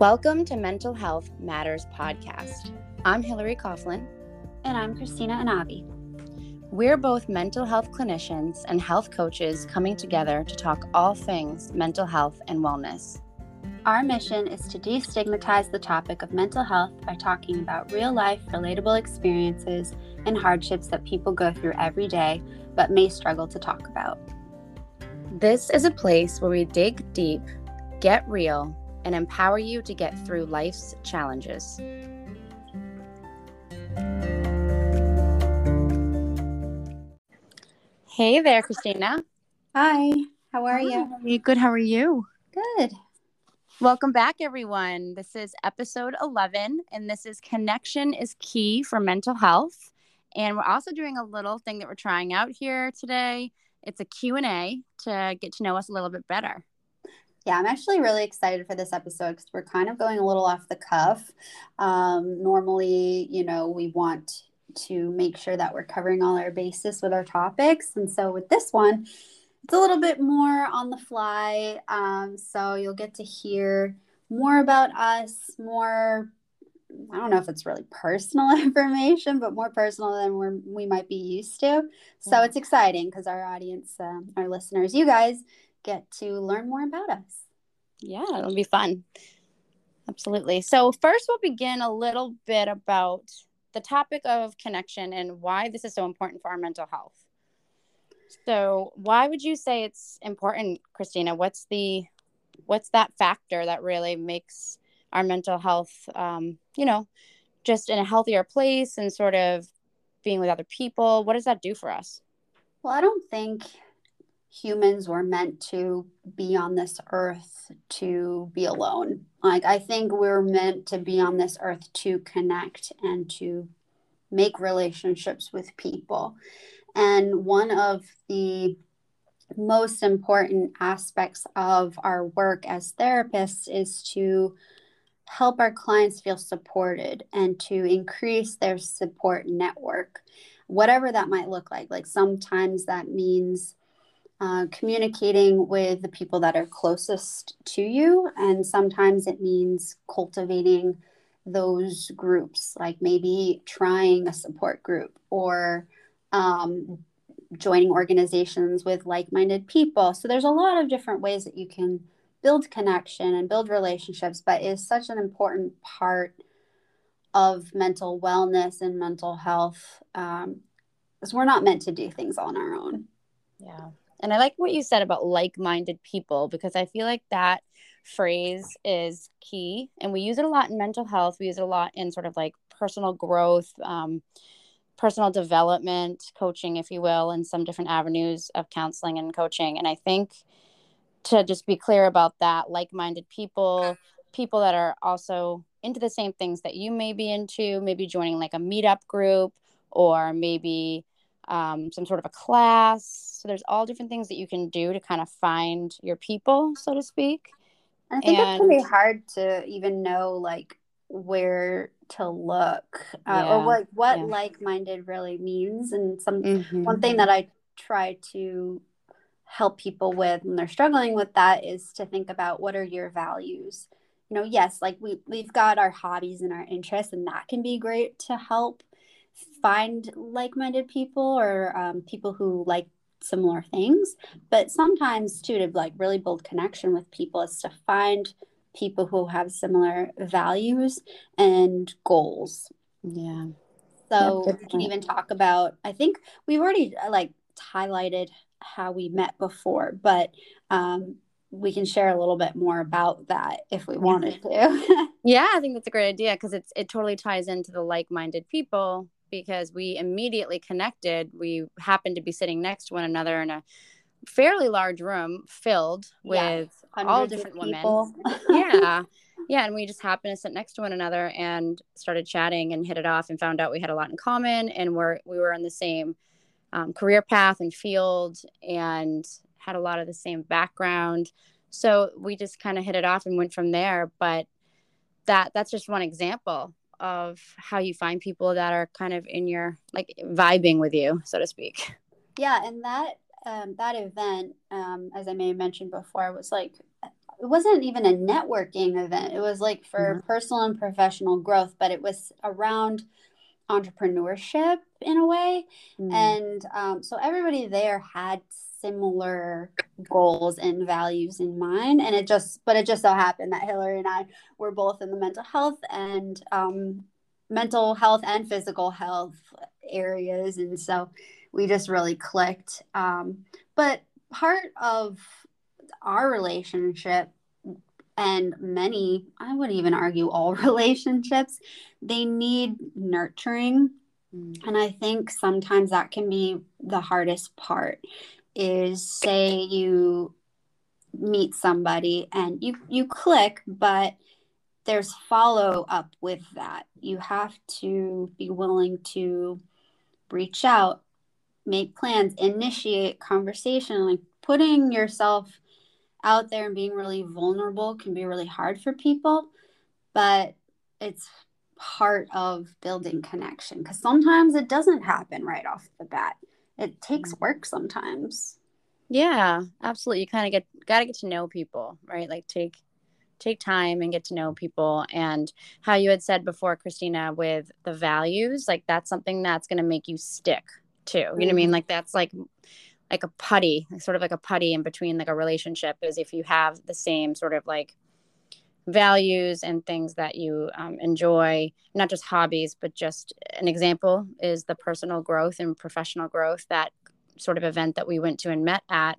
Welcome to Mental Health Matters podcast. I'm Hillary Coughlin. And I'm Christina Ennabe. We're both mental health clinicians and health coaches coming together to talk all things mental health and wellness. Our mission is to destigmatize the topic of mental health by talking about real life, relatable experiences and hardships that people go through every day but may struggle to talk about. This is a place where we dig deep, get real, and empower you to get through life's challenges. Hey there, Christina. Hi, how are you? Hi, good. How are you? Good. Welcome back, everyone. This is episode 11, and this is Connection is Key for Mental Health. And we're also doing a little thing that we're trying out here today. It's a Q&A to get to know us a little bit better. Yeah, I'm actually really excited for this episode because we're kind of going a little off the cuff. Um, normally, you know, we want to make sure that we're covering all our bases with our topics. And so with this one, it's a little bit more on the fly. Um, so you'll get to hear more about us, more, I don't know if it's really personal information, but more personal than we're, we might be used to. So yeah. it's exciting because our audience, uh, our listeners, you guys get to learn more about us. Yeah, it'll be fun. Absolutely. So, first, we'll begin a little bit about the topic of connection and why this is so important for our mental health. So, why would you say it's important, Christina? What's the what's that factor that really makes our mental health, um, you know, just in a healthier place and sort of being with other people? What does that do for us? Well, I don't think humans were meant to be on this earth to be alone. Like, I think we're meant to be on this earth to connect and to make relationships with people. And one of the most important aspects of our work as therapists is to help our clients feel supported and to increase their support network, whatever that might look like. Like sometimes that means uh, communicating with the people that are closest to you. And sometimes it means cultivating those groups, like maybe trying a support group or um, joining organizations with like minded people. So there's a lot of different ways that you can build connection and build relationships, but is such an important part of mental wellness and mental health um, because we're not meant to do things on our own. Yeah. And I like what you said about like minded people because I feel like that phrase is key. And we use it a lot in mental health, we use it a lot in sort of like personal growth, um, personal development, coaching, if you will, and some different avenues of counseling and coaching. And I think to just be clear about that, like minded people, people that are also into the same things that you may be into, maybe joining like a meetup group or maybe um, some sort of a class. So there's all different things that you can do to kind of find your people, so to speak. I think and, it can be hard to even know like where to look uh, yeah, or what what yeah. like-minded really means. And some mm-hmm. one thing that I try to help people with when they're struggling with that is to think about what are your values you know yes like we we've got our hobbies and our interests and that can be great to help find like-minded people or um, people who like similar things. But sometimes too to like really build connection with people is to find people who have similar values and goals. Yeah. So yep, we can even talk about i think we've already uh, like highlighted how we met before but um, we can share a little bit more about that if we wanted to. Yeah i think that's a great idea because it's it totally ties into the like-minded people because we immediately connected. We happened to be sitting next to one another in a fairly large room filled with yeah, all different women. yeah. Yeah. And we just happened to sit next to one another and started chatting and hit it off and found out we had a lot in common and we're, we were on the same um, career path and field and had a lot of the same background. So we just kind of hit it off and went from there. But that that's just one example of how you find people that are kind of in your like vibing with you, so to speak. Yeah, and that um, that event, um, as I may have mentioned before, was like it wasn't even a networking event. It was like for mm-hmm. personal and professional growth, but it was around entrepreneurship in a way. Mm-hmm. And um, so everybody there had similar goals and values in mind. And it just, but it just so happened that Hillary and I were both in the mental health and um, mental health and physical health areas. And so we just really clicked. Um, but part of our relationship and many i would even argue all relationships they need nurturing mm. and i think sometimes that can be the hardest part is say you meet somebody and you you click but there's follow up with that you have to be willing to reach out make plans initiate conversation like putting yourself out there and being really vulnerable can be really hard for people, but it's part of building connection because sometimes it doesn't happen right off the bat. It takes mm. work sometimes. Yeah, absolutely. You kind of get got to get to know people, right? Like take take time and get to know people and how you had said before Christina with the values, like that's something that's going to make you stick too. You know what I mean? Mm-hmm. Like that's like like a putty, sort of like a putty in between like a relationship is if you have the same sort of like values and things that you um, enjoy, not just hobbies, but just an example is the personal growth and professional growth, that sort of event that we went to and met at.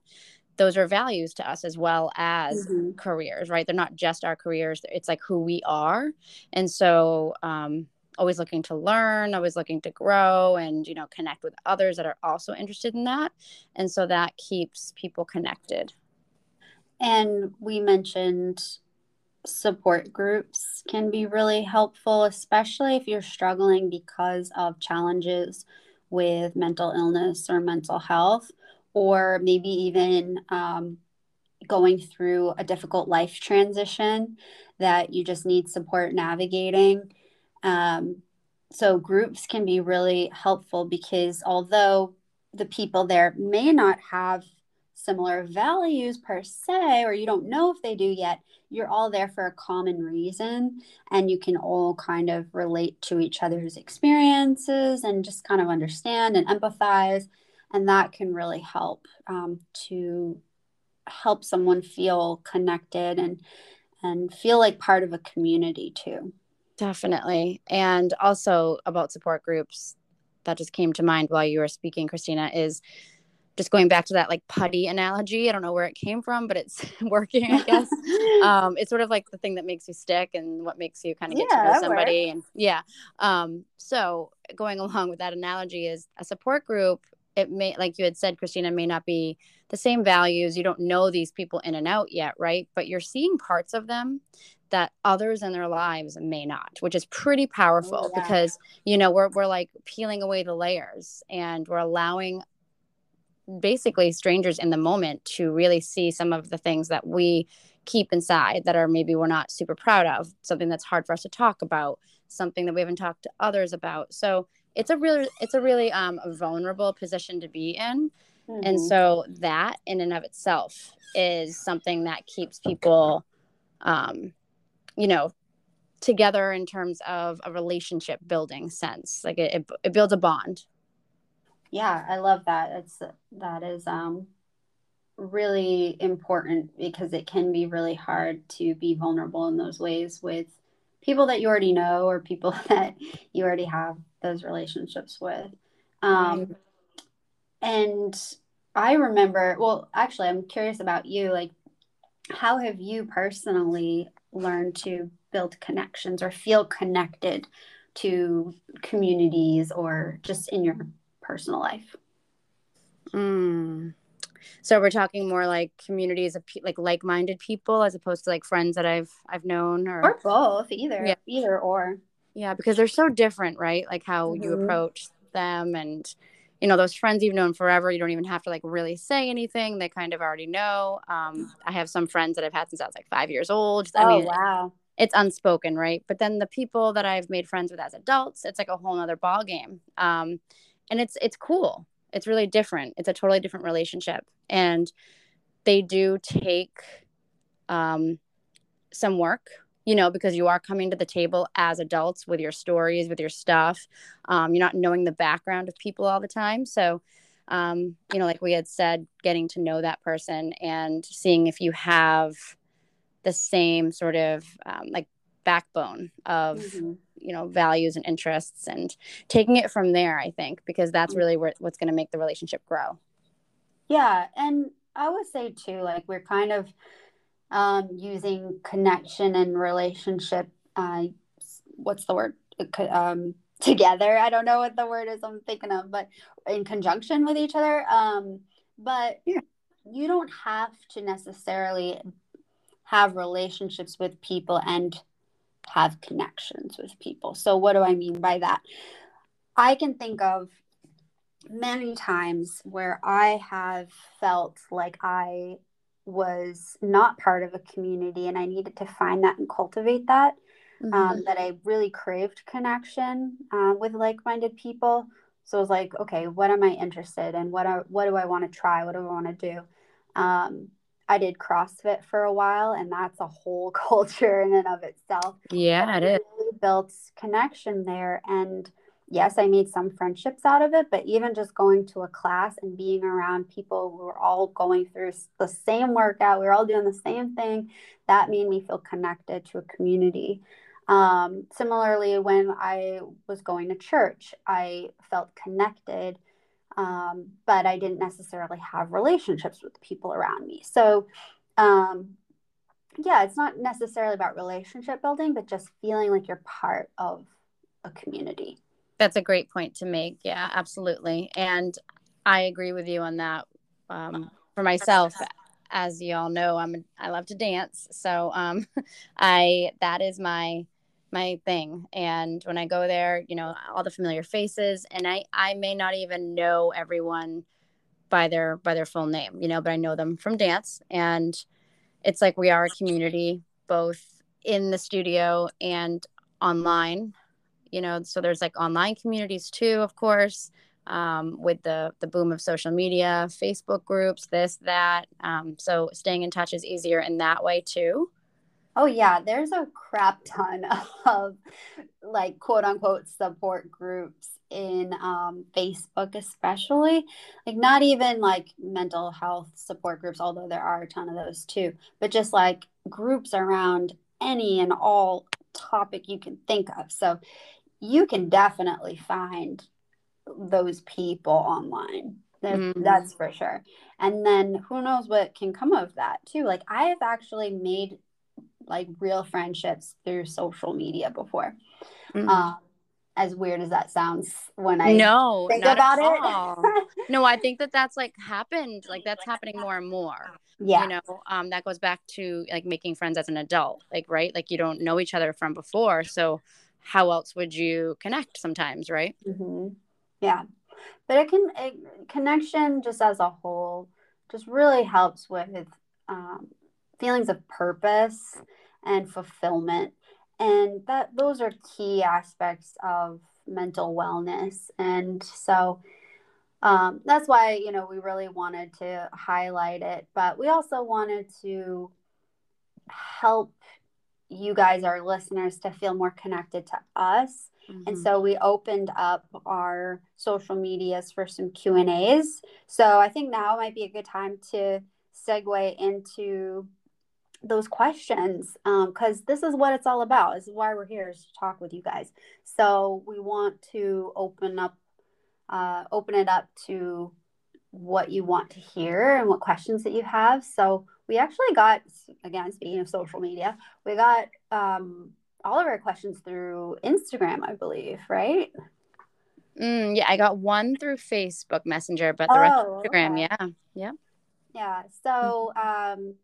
Those are values to us as well as mm-hmm. careers, right? They're not just our careers, it's like who we are. And so, um, always looking to learn, always looking to grow and, you know, connect with others that are also interested in that. And so that keeps people connected. And we mentioned support groups can be really helpful, especially if you're struggling because of challenges with mental illness or mental health, or maybe even um, going through a difficult life transition that you just need support navigating. Um, so groups can be really helpful because although the people there may not have similar values per se, or you don't know if they do yet, you're all there for a common reason and you can all kind of relate to each other's experiences and just kind of understand and empathize. And that can really help um, to help someone feel connected and and feel like part of a community too. Definitely. And also about support groups that just came to mind while you were speaking, Christina, is just going back to that like putty analogy. I don't know where it came from, but it's working, I guess. um, it's sort of like the thing that makes you stick and what makes you kind of get yeah, to know somebody. And yeah. Um, so going along with that analogy is a support group it may like you had said christina may not be the same values you don't know these people in and out yet right but you're seeing parts of them that others in their lives may not which is pretty powerful yeah. because you know we're, we're like peeling away the layers and we're allowing basically strangers in the moment to really see some of the things that we keep inside that are maybe we're not super proud of something that's hard for us to talk about something that we haven't talked to others about so it's a really it's a really um, vulnerable position to be in mm-hmm. and so that in and of itself is something that keeps people um, you know together in terms of a relationship building sense like it, it, it builds a bond yeah i love that it's that is um really important because it can be really hard to be vulnerable in those ways with people that you already know or people that you already have those relationships with. Um. And I remember, well, actually, I'm curious about you. Like, how have you personally learned to build connections or feel connected to communities or just in your personal life? Mm. So we're talking more like communities of pe- like like-minded people as opposed to like friends that I've I've known or, or both, either yeah. either or. Yeah, because they're so different, right? Like how mm-hmm. you approach them and you know those friends you've known forever you don't even have to like really say anything they kind of already know um, i have some friends that i've had since i was like five years old i oh, mean wow. it's unspoken right? But then the people that i've made friends with as adults it's like a whole nother ball game um, and it's it's cool. It's really different. It's a totally different relationship. And they do take um, some work you know because you are coming to the table as adults with your stories with your stuff um, you're not knowing the background of people all the time so um, you know like we had said getting to know that person and seeing if you have the same sort of um, like backbone of mm-hmm. you know values and interests and taking it from there i think because that's mm-hmm. really where, what's going to make the relationship grow yeah and i would say too like we're kind of um, using connection and relationship uh, what's the word um, together i don't know what the word is i'm thinking of but in conjunction with each other um, but yeah. you don't have to necessarily have relationships with people and have connections with people. So, what do I mean by that? I can think of many times where I have felt like I was not part of a community and I needed to find that and cultivate that. Um, mm-hmm. Um, that I really craved connection uh, with like minded people. So I was like, okay, what am I interested in? What, are, what do I want to try? What do I want to do? Um, I did CrossFit for a while, and that's a whole culture in and of itself. Yeah, it is. Really built connection there, and yes, I made some friendships out of it. But even just going to a class and being around people who were all going through the same workout, we were all doing the same thing. That made me feel connected to a community. Um, similarly, when I was going to church, I felt connected um, but I didn't necessarily have relationships with the people around me. So, um, yeah, it's not necessarily about relationship building, but just feeling like you're part of a community. That's a great point to make. Yeah, absolutely. And I agree with you on that. Um, for myself, as you all know, I'm I love to dance, so um, I that is my my thing and when i go there you know all the familiar faces and i i may not even know everyone by their by their full name you know but i know them from dance and it's like we are a community both in the studio and online you know so there's like online communities too of course um, with the the boom of social media facebook groups this that um, so staying in touch is easier in that way too Oh yeah, there's a crap ton of like quote unquote support groups in um, Facebook, especially like not even like mental health support groups, although there are a ton of those too, but just like groups around any and all topic you can think of. So you can definitely find those people online. Mm-hmm. That's for sure. And then who knows what can come of that too. Like I have actually made like real friendships through social media before. Mm-hmm. Um, as weird as that sounds when I no think about it. no, I think that that's like happened. Like that's happening more and more. Yeah. You know, um, that goes back to like making friends as an adult. Like, right? Like you don't know each other from before. So how else would you connect sometimes, right? Mm-hmm. Yeah. But it can, it, connection just as a whole just really helps with um, feelings of purpose and fulfillment and that those are key aspects of mental wellness and so um, that's why you know we really wanted to highlight it but we also wanted to help you guys our listeners to feel more connected to us mm-hmm. and so we opened up our social medias for some q and a's so i think now might be a good time to segue into those questions because um, this is what it's all about. This is why we're here is to talk with you guys. So we want to open up, uh, open it up to what you want to hear and what questions that you have. So we actually got, again, speaking of social media, we got um, all of our questions through Instagram, I believe, right? Mm, yeah, I got one through Facebook Messenger, but the oh, rest Instagram, okay. yeah, yeah, yeah. So um,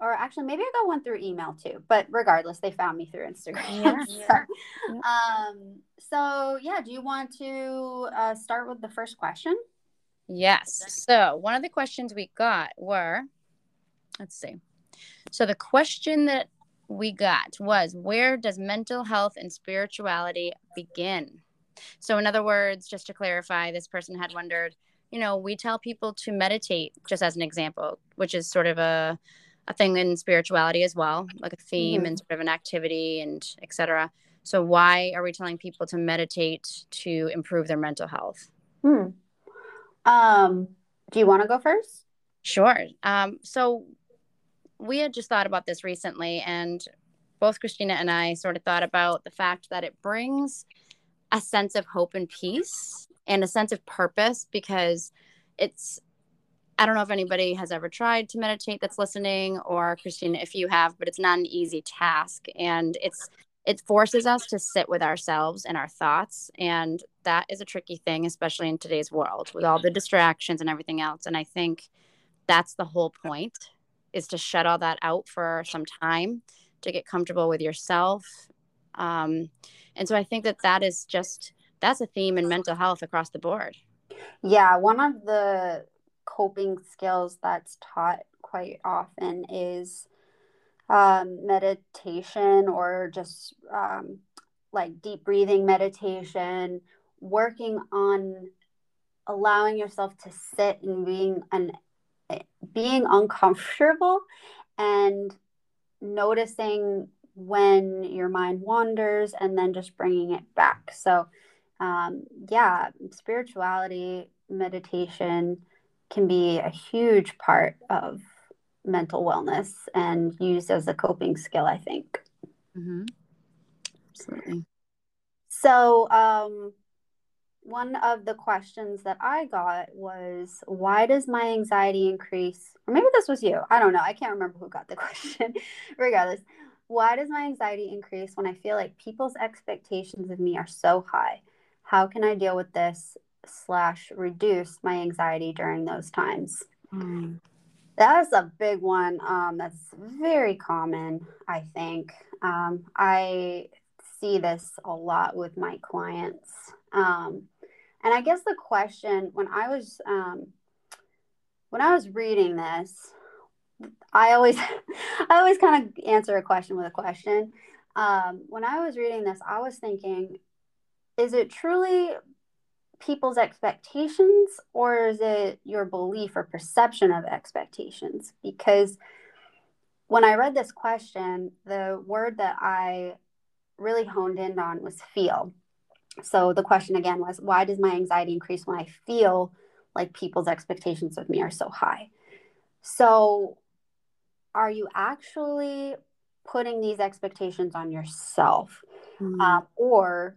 or actually maybe I got one through email too. But regardless, they found me through Instagram. so, um, so yeah, do you want to uh, start with the first question? Yes. So one of the questions we got were, let's see. So the question that we got was, where does mental health and spirituality begin? So in other words, just to clarify, this person had wondered, you know, we tell people to meditate, just as an example, which is sort of a a thing in spirituality as well, like a theme Mhm. and sort of an activity and etc. So why are we telling people to meditate to improve their mental health? Hmm. Um, do you want to go first? Sure. Um, so we had just thought about this recently, and both Christina and I sort of thought about the fact that it brings a sense of hope and peace and a sense of purpose because it's I don't know if anybody has ever tried to meditate that's listening or Christina if you have but it's not an easy task and it's it forces us to sit with ourselves and our thoughts and that is a tricky thing especially in today's world with all the distractions and everything else and I think that's the whole point is to shut all that out for some time to get comfortable with yourself um, and so i think that that is just that's a theme in mental health across the board. Yeah, one of the coping skills that's taught quite often is um, meditation or just um, like deep breathing meditation, working on allowing yourself to sit and being and being uncomfortable and noticing when your mind wanders and then just bringing it back. So, um, yeah, spirituality, meditation can be a huge part of mental wellness and used as a coping skill, I think. mm-hmm. absolutely So, um, one of the questions that I got was, why does my anxiety increase? Or maybe this was you. I don't know. I can't remember who got the question. Regardless, why does my anxiety increase when I feel like people's expectations of me are so high? How can I deal with this slash reduce my anxiety during those times? mm. That's a big one. Um, that's very common, I think. Um, I see this a lot with my clients. Um, and I guess the question when I was um, when I was reading this, I always I always kind of answer a question with a question. Um, when I was reading this, I was thinking, is it truly people's expectations or is it your belief or perception of expectations? Because when I read this question, the word that I really honed in on was feel. So the question again was why does my anxiety increase when I feel like people's expectations of me are so high? So are you actually putting these expectations on yourself? Mm. Um, or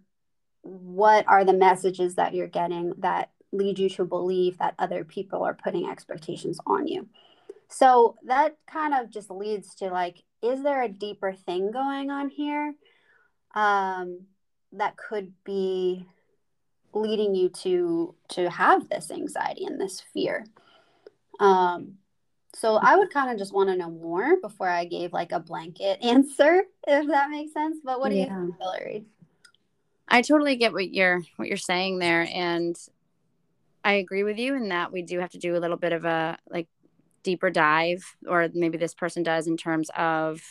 what are the messages that you're getting that lead you to believe that other people are putting expectations on you? So that kind of just leads to like, is there a deeper thing going on here um, that could be leading you to to have this anxiety and this fear? Um, so I would kind of just want to know more before I gave like a blanket answer, if that makes sense. But what do you think, Hillary? I totally get what you're what you're saying there and I agree with you in that we do have to do a little bit of a like deeper dive or maybe this person does in terms of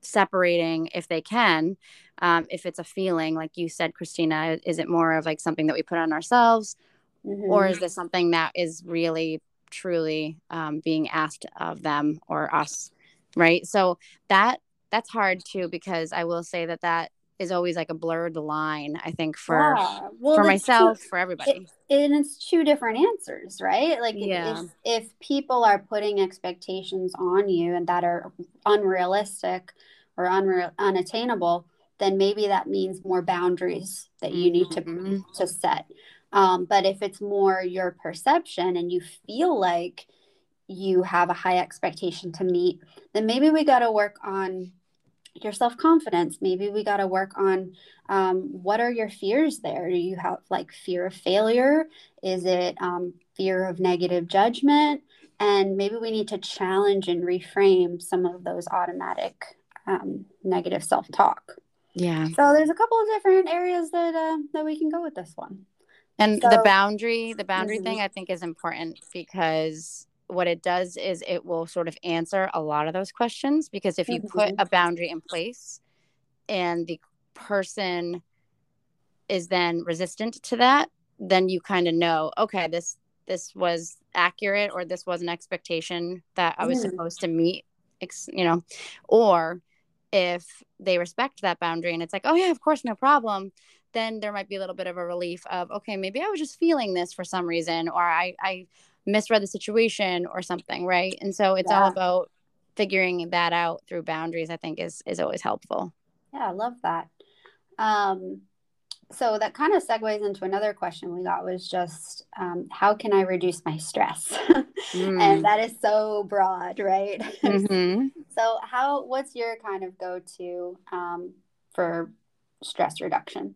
separating if they can um, if it's a feeling like you said Christina is it more of like something that we put on ourselves or Mhm. is this something that is really truly um, being asked of them or us right so that that's hard too because i will say that that is always like a blurred line i think for Yeah. Well, for myself two- for everybody and it's two different answers, right? Like if- Yeah. if, if people are putting expectations on you and that are unrealistic or unreal unattainable, then maybe that means more boundaries that you need to Mhm. to set. Um, but if it's more your perception and you feel like you have a high expectation to meet, then maybe we got to work on your self confidence. Maybe we got to work on um, what are your fears there? Do you have like fear of failure? Is it um, fear of negative judgment? And maybe we need to challenge and reframe some of those automatic um, negative self talk. yeah So there's a couple of different areas that uh, that we can go with this one. and the boundary the boundary Mhm. thing i think is important because what it does is it will sort of answer a lot of those questions because if you put Mhm. a boundary in place and the person is then resistant to that then you kind of know okay this this was accurate or this was an expectation that i was Mhm. supposed to meet you know, or if they respect that boundary and it's like, oh yeah, of course, no problem, then there might be a little bit of a relief of, okay, maybe I was just feeling this for some reason, or I, I misread the situation or something, right? And so it's yeah. all about figuring that out through boundaries, I think is is always helpful. Yeah, I love that. Um, so that kind of segues into another question we got was just um, how can I reduce my stress? mm. And that is so broad, right? Mm-hmm. so how what's your kind of go to um, for stress reduction?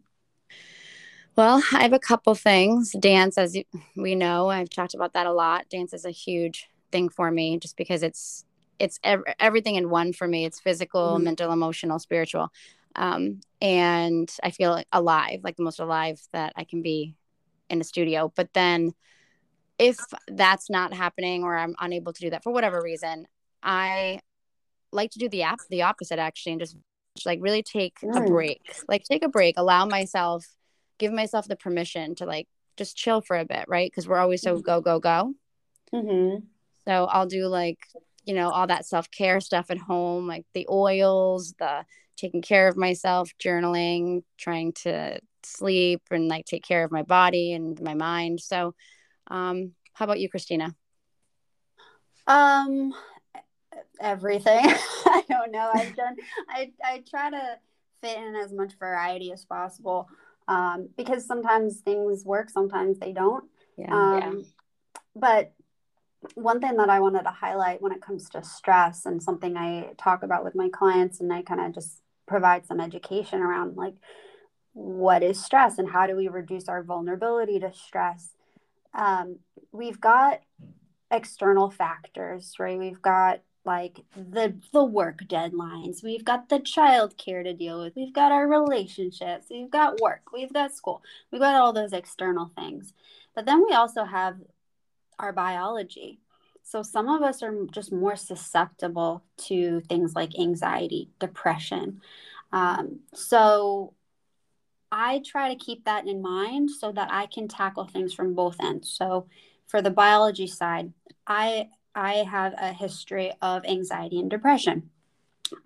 Well, I have a couple things. Dance, as we know, I've talked about that a lot. Dance is a huge thing for me, just because it's it's ev- everything in one for me. It's physical, mm-hmm. mental, emotional, spiritual um, and I feel alive, like the most alive that I can be in a studio. But then, if that's not happening or I'm unable to do that for whatever reason, I like to do the app the opposite actually, and just like really take mm. a break, like take a break, allow myself, give myself the permission to like just chill for a bit, right? Because we're always so mm-hmm. go go go. Mm-hmm. So I'll do like you know all that self care stuff at home, like the oils, the taking care of myself, journaling, trying to sleep and like take care of my body and my mind. So, um, how about you, Christina? Um, everything. I don't know. I've done. I I try to fit in as much variety as possible. Um, because sometimes things work, sometimes they don't. Yeah. Um, yeah. But one thing that I wanted to highlight when it comes to stress and something I talk about with my clients and I kind of just provide some education around like what is stress and how do we reduce our vulnerability to stress um, we've got external factors right we've got like the the work deadlines. We've got the child care to deal with. We've got our relationships. We've got work. We've got school. We've got all those external things. But then we also have our biology. So some of us are just more susceptible to things like anxiety, depression. Um, so I try to keep that in mind so that I can tackle things from both ends. So for the biology side, I I have a history of anxiety and depression.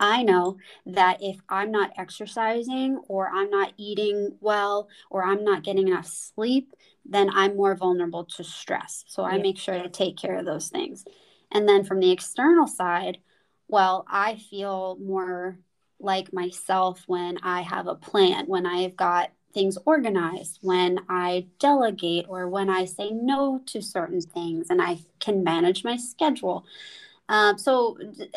I know that if I'm not exercising or I'm not eating well or I'm not getting enough sleep, then I'm more vulnerable to stress. So I yeah. make sure to take care of those things. And then from the external side, well, I feel more like myself when I have a plan, when I've got things organized, when I delegate, or when I say no to certain things and I can manage my schedule. Um, so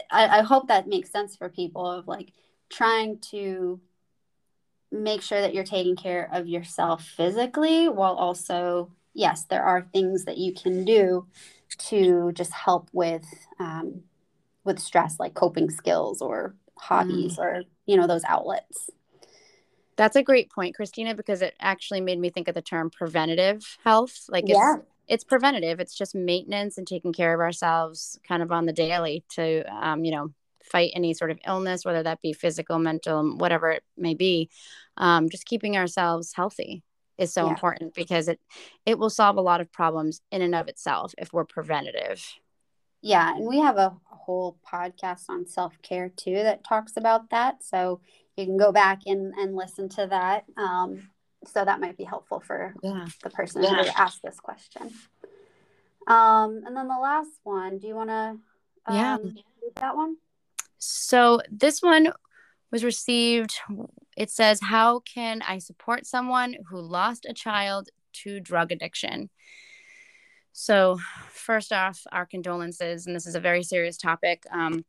I, I hope that makes sense for people of like trying to make sure that you're taking care of yourself physically while also yes there are things that you can do to just help with um, with stress like coping skills or hobbies mm. or you know those outlets that's a great point christina because it actually made me think of the term preventative health like it's, yeah. it's preventative it's just maintenance and taking care of ourselves kind of on the daily to um, you know fight any sort of illness, whether that be physical, mental, whatever it may be. Um, just keeping ourselves healthy is so yeah. important because it it will solve a lot of problems in and of itself if we're preventative. Yeah, and we have a whole podcast on self care too that talks about that. So you can go back and, and listen to that. Um, so that might be helpful for yeah. the person yeah. who asked this question. Um, and then the last one, do you want to um, yeah. that one? So this one was received. It says, How can I support someone who lost a child to drug addiction? So, first off, our condolences, and this is a very serious topic. Um,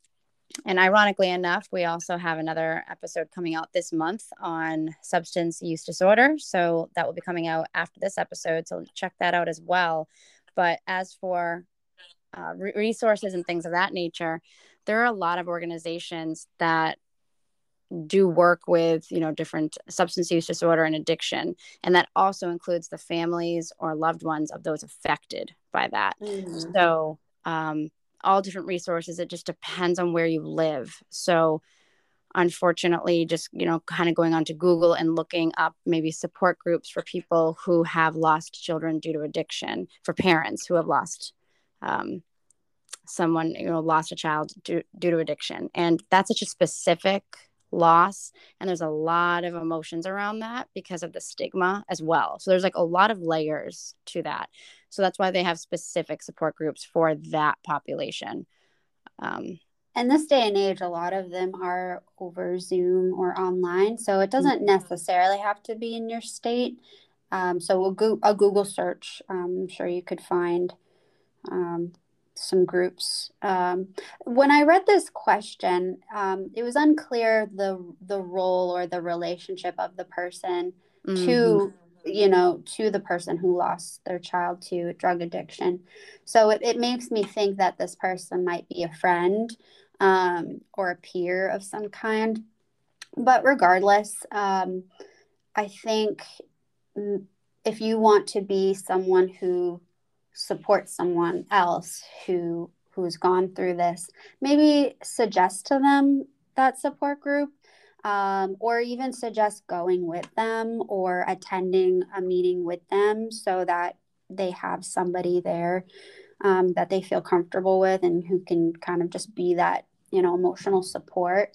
and ironically enough, we also have another episode coming out this month on substance use disorder. So, that will be coming out after this episode. So, check that out as well. But as for uh, re- resources and things of that nature, there are a lot of organizations that do work with you know different substance use disorder and addiction and that also includes the families or loved ones of those affected by that mm-hmm. so um, all different resources it just depends on where you live. So unfortunately just you know kind of going onto google and looking up maybe support groups for people who have lost children due to addiction for parents who have lost um, someone you know lost a child due, due to addiction. And that's such a specific loss and there's a lot of emotions around that because of the stigma as well. So there's like a lot of layers to that so that's why they have specific support groups for that population um, in this day and age a lot of them are over zoom or online so it doesn't necessarily have to be in your state um, so a, go- a google search um, i'm sure you could find um, some groups. Um, when I read this question, um, it was unclear the the role or the relationship of the person mm-hmm. to you know to the person who lost their child to drug addiction. So it, it makes me think that this person might be a friend um, or a peer of some kind. But regardless, um, I think if you want to be someone who supports someone else who who's gone through this maybe suggest to them that support group um, or even suggest going with them or attending a meeting with them so that they have somebody there um, that they feel comfortable with and who can kind of just be that you know emotional support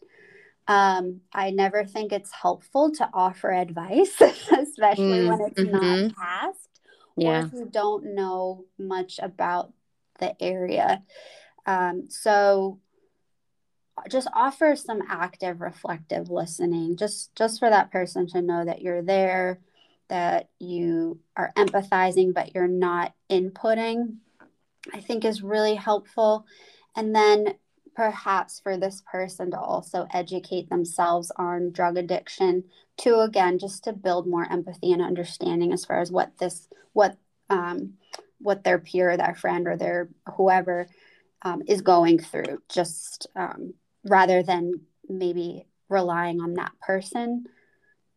um, i never think it's helpful to offer advice especially mm, when it's mm-hmm. not asked yeah. or you don't know much about the area. Um, so just offer some active reflective listening just just for that person to know that you're there that you are empathizing but you're not inputting i think is really helpful. And then perhaps for this person to also educate themselves on drug addiction to again just to build more empathy and understanding as far as what this what um, what their peer their friend or their whoever um, is going through. Just um, rather than maybe relying on that person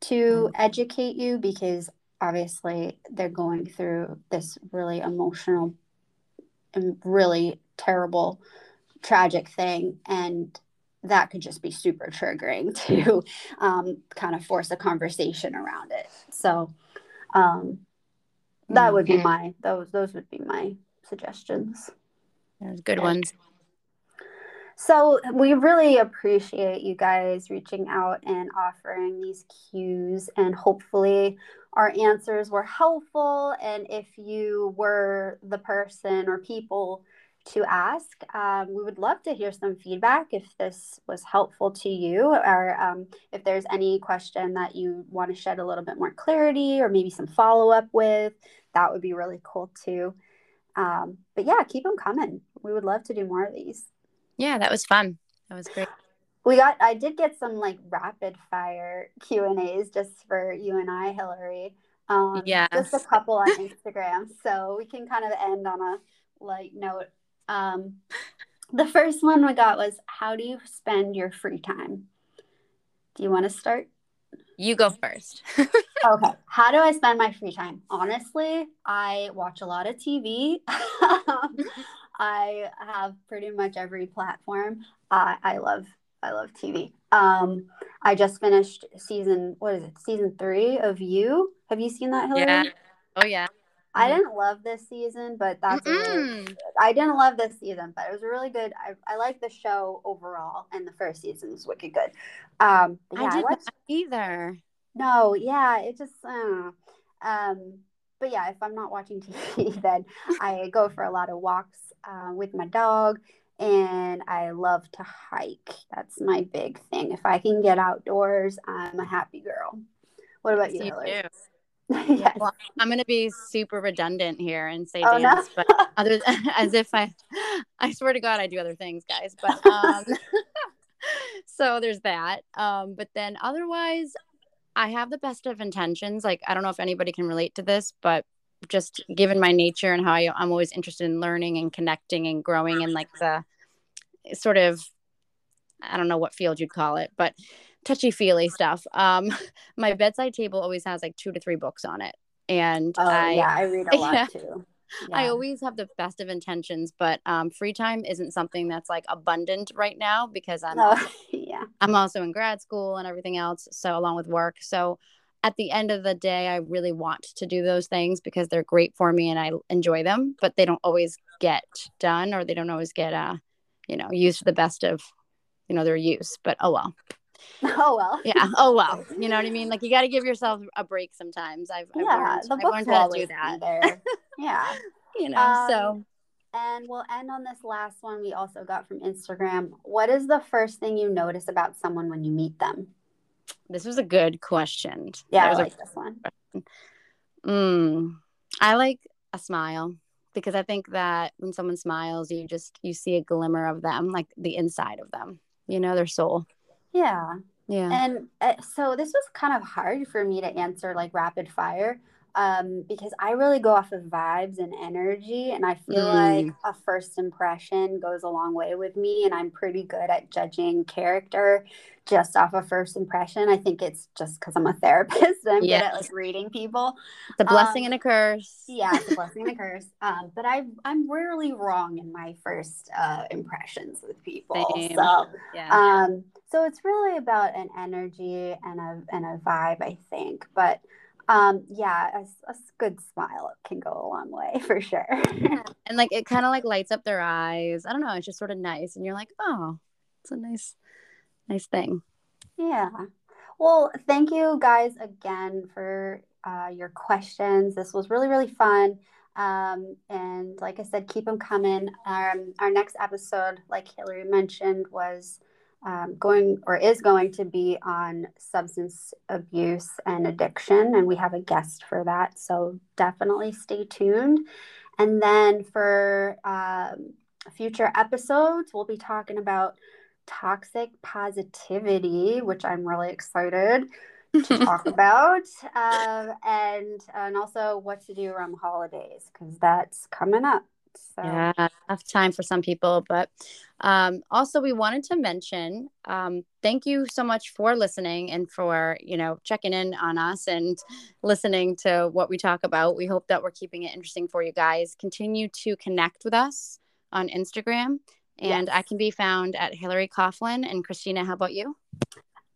to mm. educate you because obviously they're going through this really emotional and really terrible tragic thing and that could just be super triggering to um, kind of force a conversation around it so um, that would be mm-hmm. my those those would be my suggestions Those good ones so we really appreciate you guys reaching out and offering these cues and hopefully our answers were helpful and if you were the person or people to ask. Um, we would love to hear some feedback if this was helpful to you, or um, if there's any question that you want to shed a little bit more clarity or maybe some follow up with. That would be really cool too. Um, but yeah, keep them coming. We would love to do more of these. Yeah, that was fun. That was great. We got. I did get some like rapid fire Q and A's just for you and I, Hillary. Um, yeah, just a couple on Instagram, so we can kind of end on a light note um, the first one we got was How do you spend your free time? Do you want to start? You go first. okay. How do I spend my free time? Honestly, I watch a lot of TV. I have pretty much every platform. Uh, I love I love TV. Um, I just finished season what is it? Season three of You. Have you seen that, Hillary? Yeah. Oh yeah. I mm-hmm. didn't love this season, but that's really, I didn't love this season, but it was really good. I, I like the show overall, and the first season was wicked good. Um, yeah, I didn't I watched, either. No, yeah, it just uh, um, but yeah, if I'm not watching TV, then I go for a lot of walks uh, with my dog, and I love to hike. That's my big thing. If I can get outdoors, I'm a happy girl. What about you, Hillary? yes. Well, I'm going to be super redundant here and say oh, dance, no? but other as if I, I swear to God, I do other things, guys. But um, so there's that. Um, but then otherwise, I have the best of intentions. Like I don't know if anybody can relate to this, but just given my nature and how I, I'm always interested in learning and connecting and growing in like the sort of, I don't know what field you'd call it, but touchy feely stuff. Um, my bedside table always has like two to three books on it, and oh, I, yeah, I read a lot yeah, too. Yeah. I always have the best of intentions, but um, free time isn't something that's like abundant right now because I'm oh, yeah I'm also in grad school and everything else. So along with work, so at the end of the day, I really want to do those things because they're great for me and I enjoy them, but they don't always get done or they don't always get, uh, you know, used to the best of, you know, their use. But oh well. Oh well. Yeah. Oh well. You know what I mean? Like you got to give yourself a break sometimes. I've, I've yeah, learned, the I've learned how to do that. there. yeah. You know, Um, so And we'll end on this last one we also got from Instagram. What is the first thing you notice about someone when you meet them? this was a good question. Yeah, That I was a like this one. Mm, I like a smile because I think that when someone smiles, you just you see a glimmer of them, like the inside of them, you know, their soul. Yeah. Yeah. And uh, so this was kind of hard for me to answer like rapid fire um, because I really go off of vibes and energy. And I feel Mm. like a first impression goes a long way with me. And I'm pretty good at judging character just off a first impression. I think it's just because I'm a therapist and I'm good at like reading people. It's a blessing um, and a curse. Yeah, it's a blessing and a curse. Um, but I, I'm rarely wrong in my first uh, impressions with people. Same. So Yeah. um, so it's really about an energy and a and a vibe, I think. But um, yeah, a good smile can go a long way for sure. and like it kind of like lights up their eyes. I don't know. It's just sort of nice, and you're like, oh, it's a nice, nice thing. yeah. Well, thank you guys again for uh, your questions. This was really really fun. Um, and like I said, keep them coming. Um, our next episode, like Hillary mentioned, was um, going or is going to be on substance abuse and addiction. And we have a guest for that. So definitely stay tuned. And then for um, future episodes, we'll be talking about toxic positivity, which I'm really excited to talk about, um, and and also what to do around the holidays because that's coming up. So Yeah, enough time for some people. But um, also, we wanted to mention um, thank you so much for listening and for you know checking in on us and listening to what we talk about. We hope that we're keeping it interesting for you guys. Continue to connect with us on Instagram, and I can be found at Hillary Coughlin. And Christina, how about you?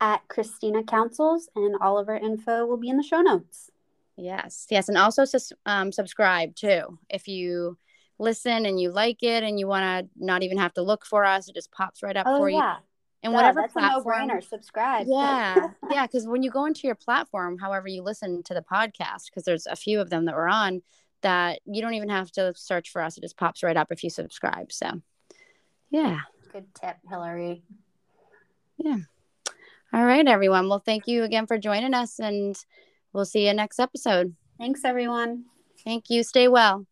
at Christina Counsels, and all of our info will be in the show notes. Yes, yes, and also sus- um, subscribe too. If you listen and you like it, and you want to not even have to look for us, it just pops right up Oh for you. yeah, And Duh, whatever that's platform, a no-brainer. Subscribe. yeah, yeah, because when you go into your platform, however you listen to the podcast, because there's a few of them that we're on, that you don't even have to search for us; it just pops right up if you subscribe. So, yeah. Good tip, Hillary. Yeah. All right, everyone. Well, thank you again for joining us, and we'll see you next episode. Thanks, everyone. Thank you. Stay well.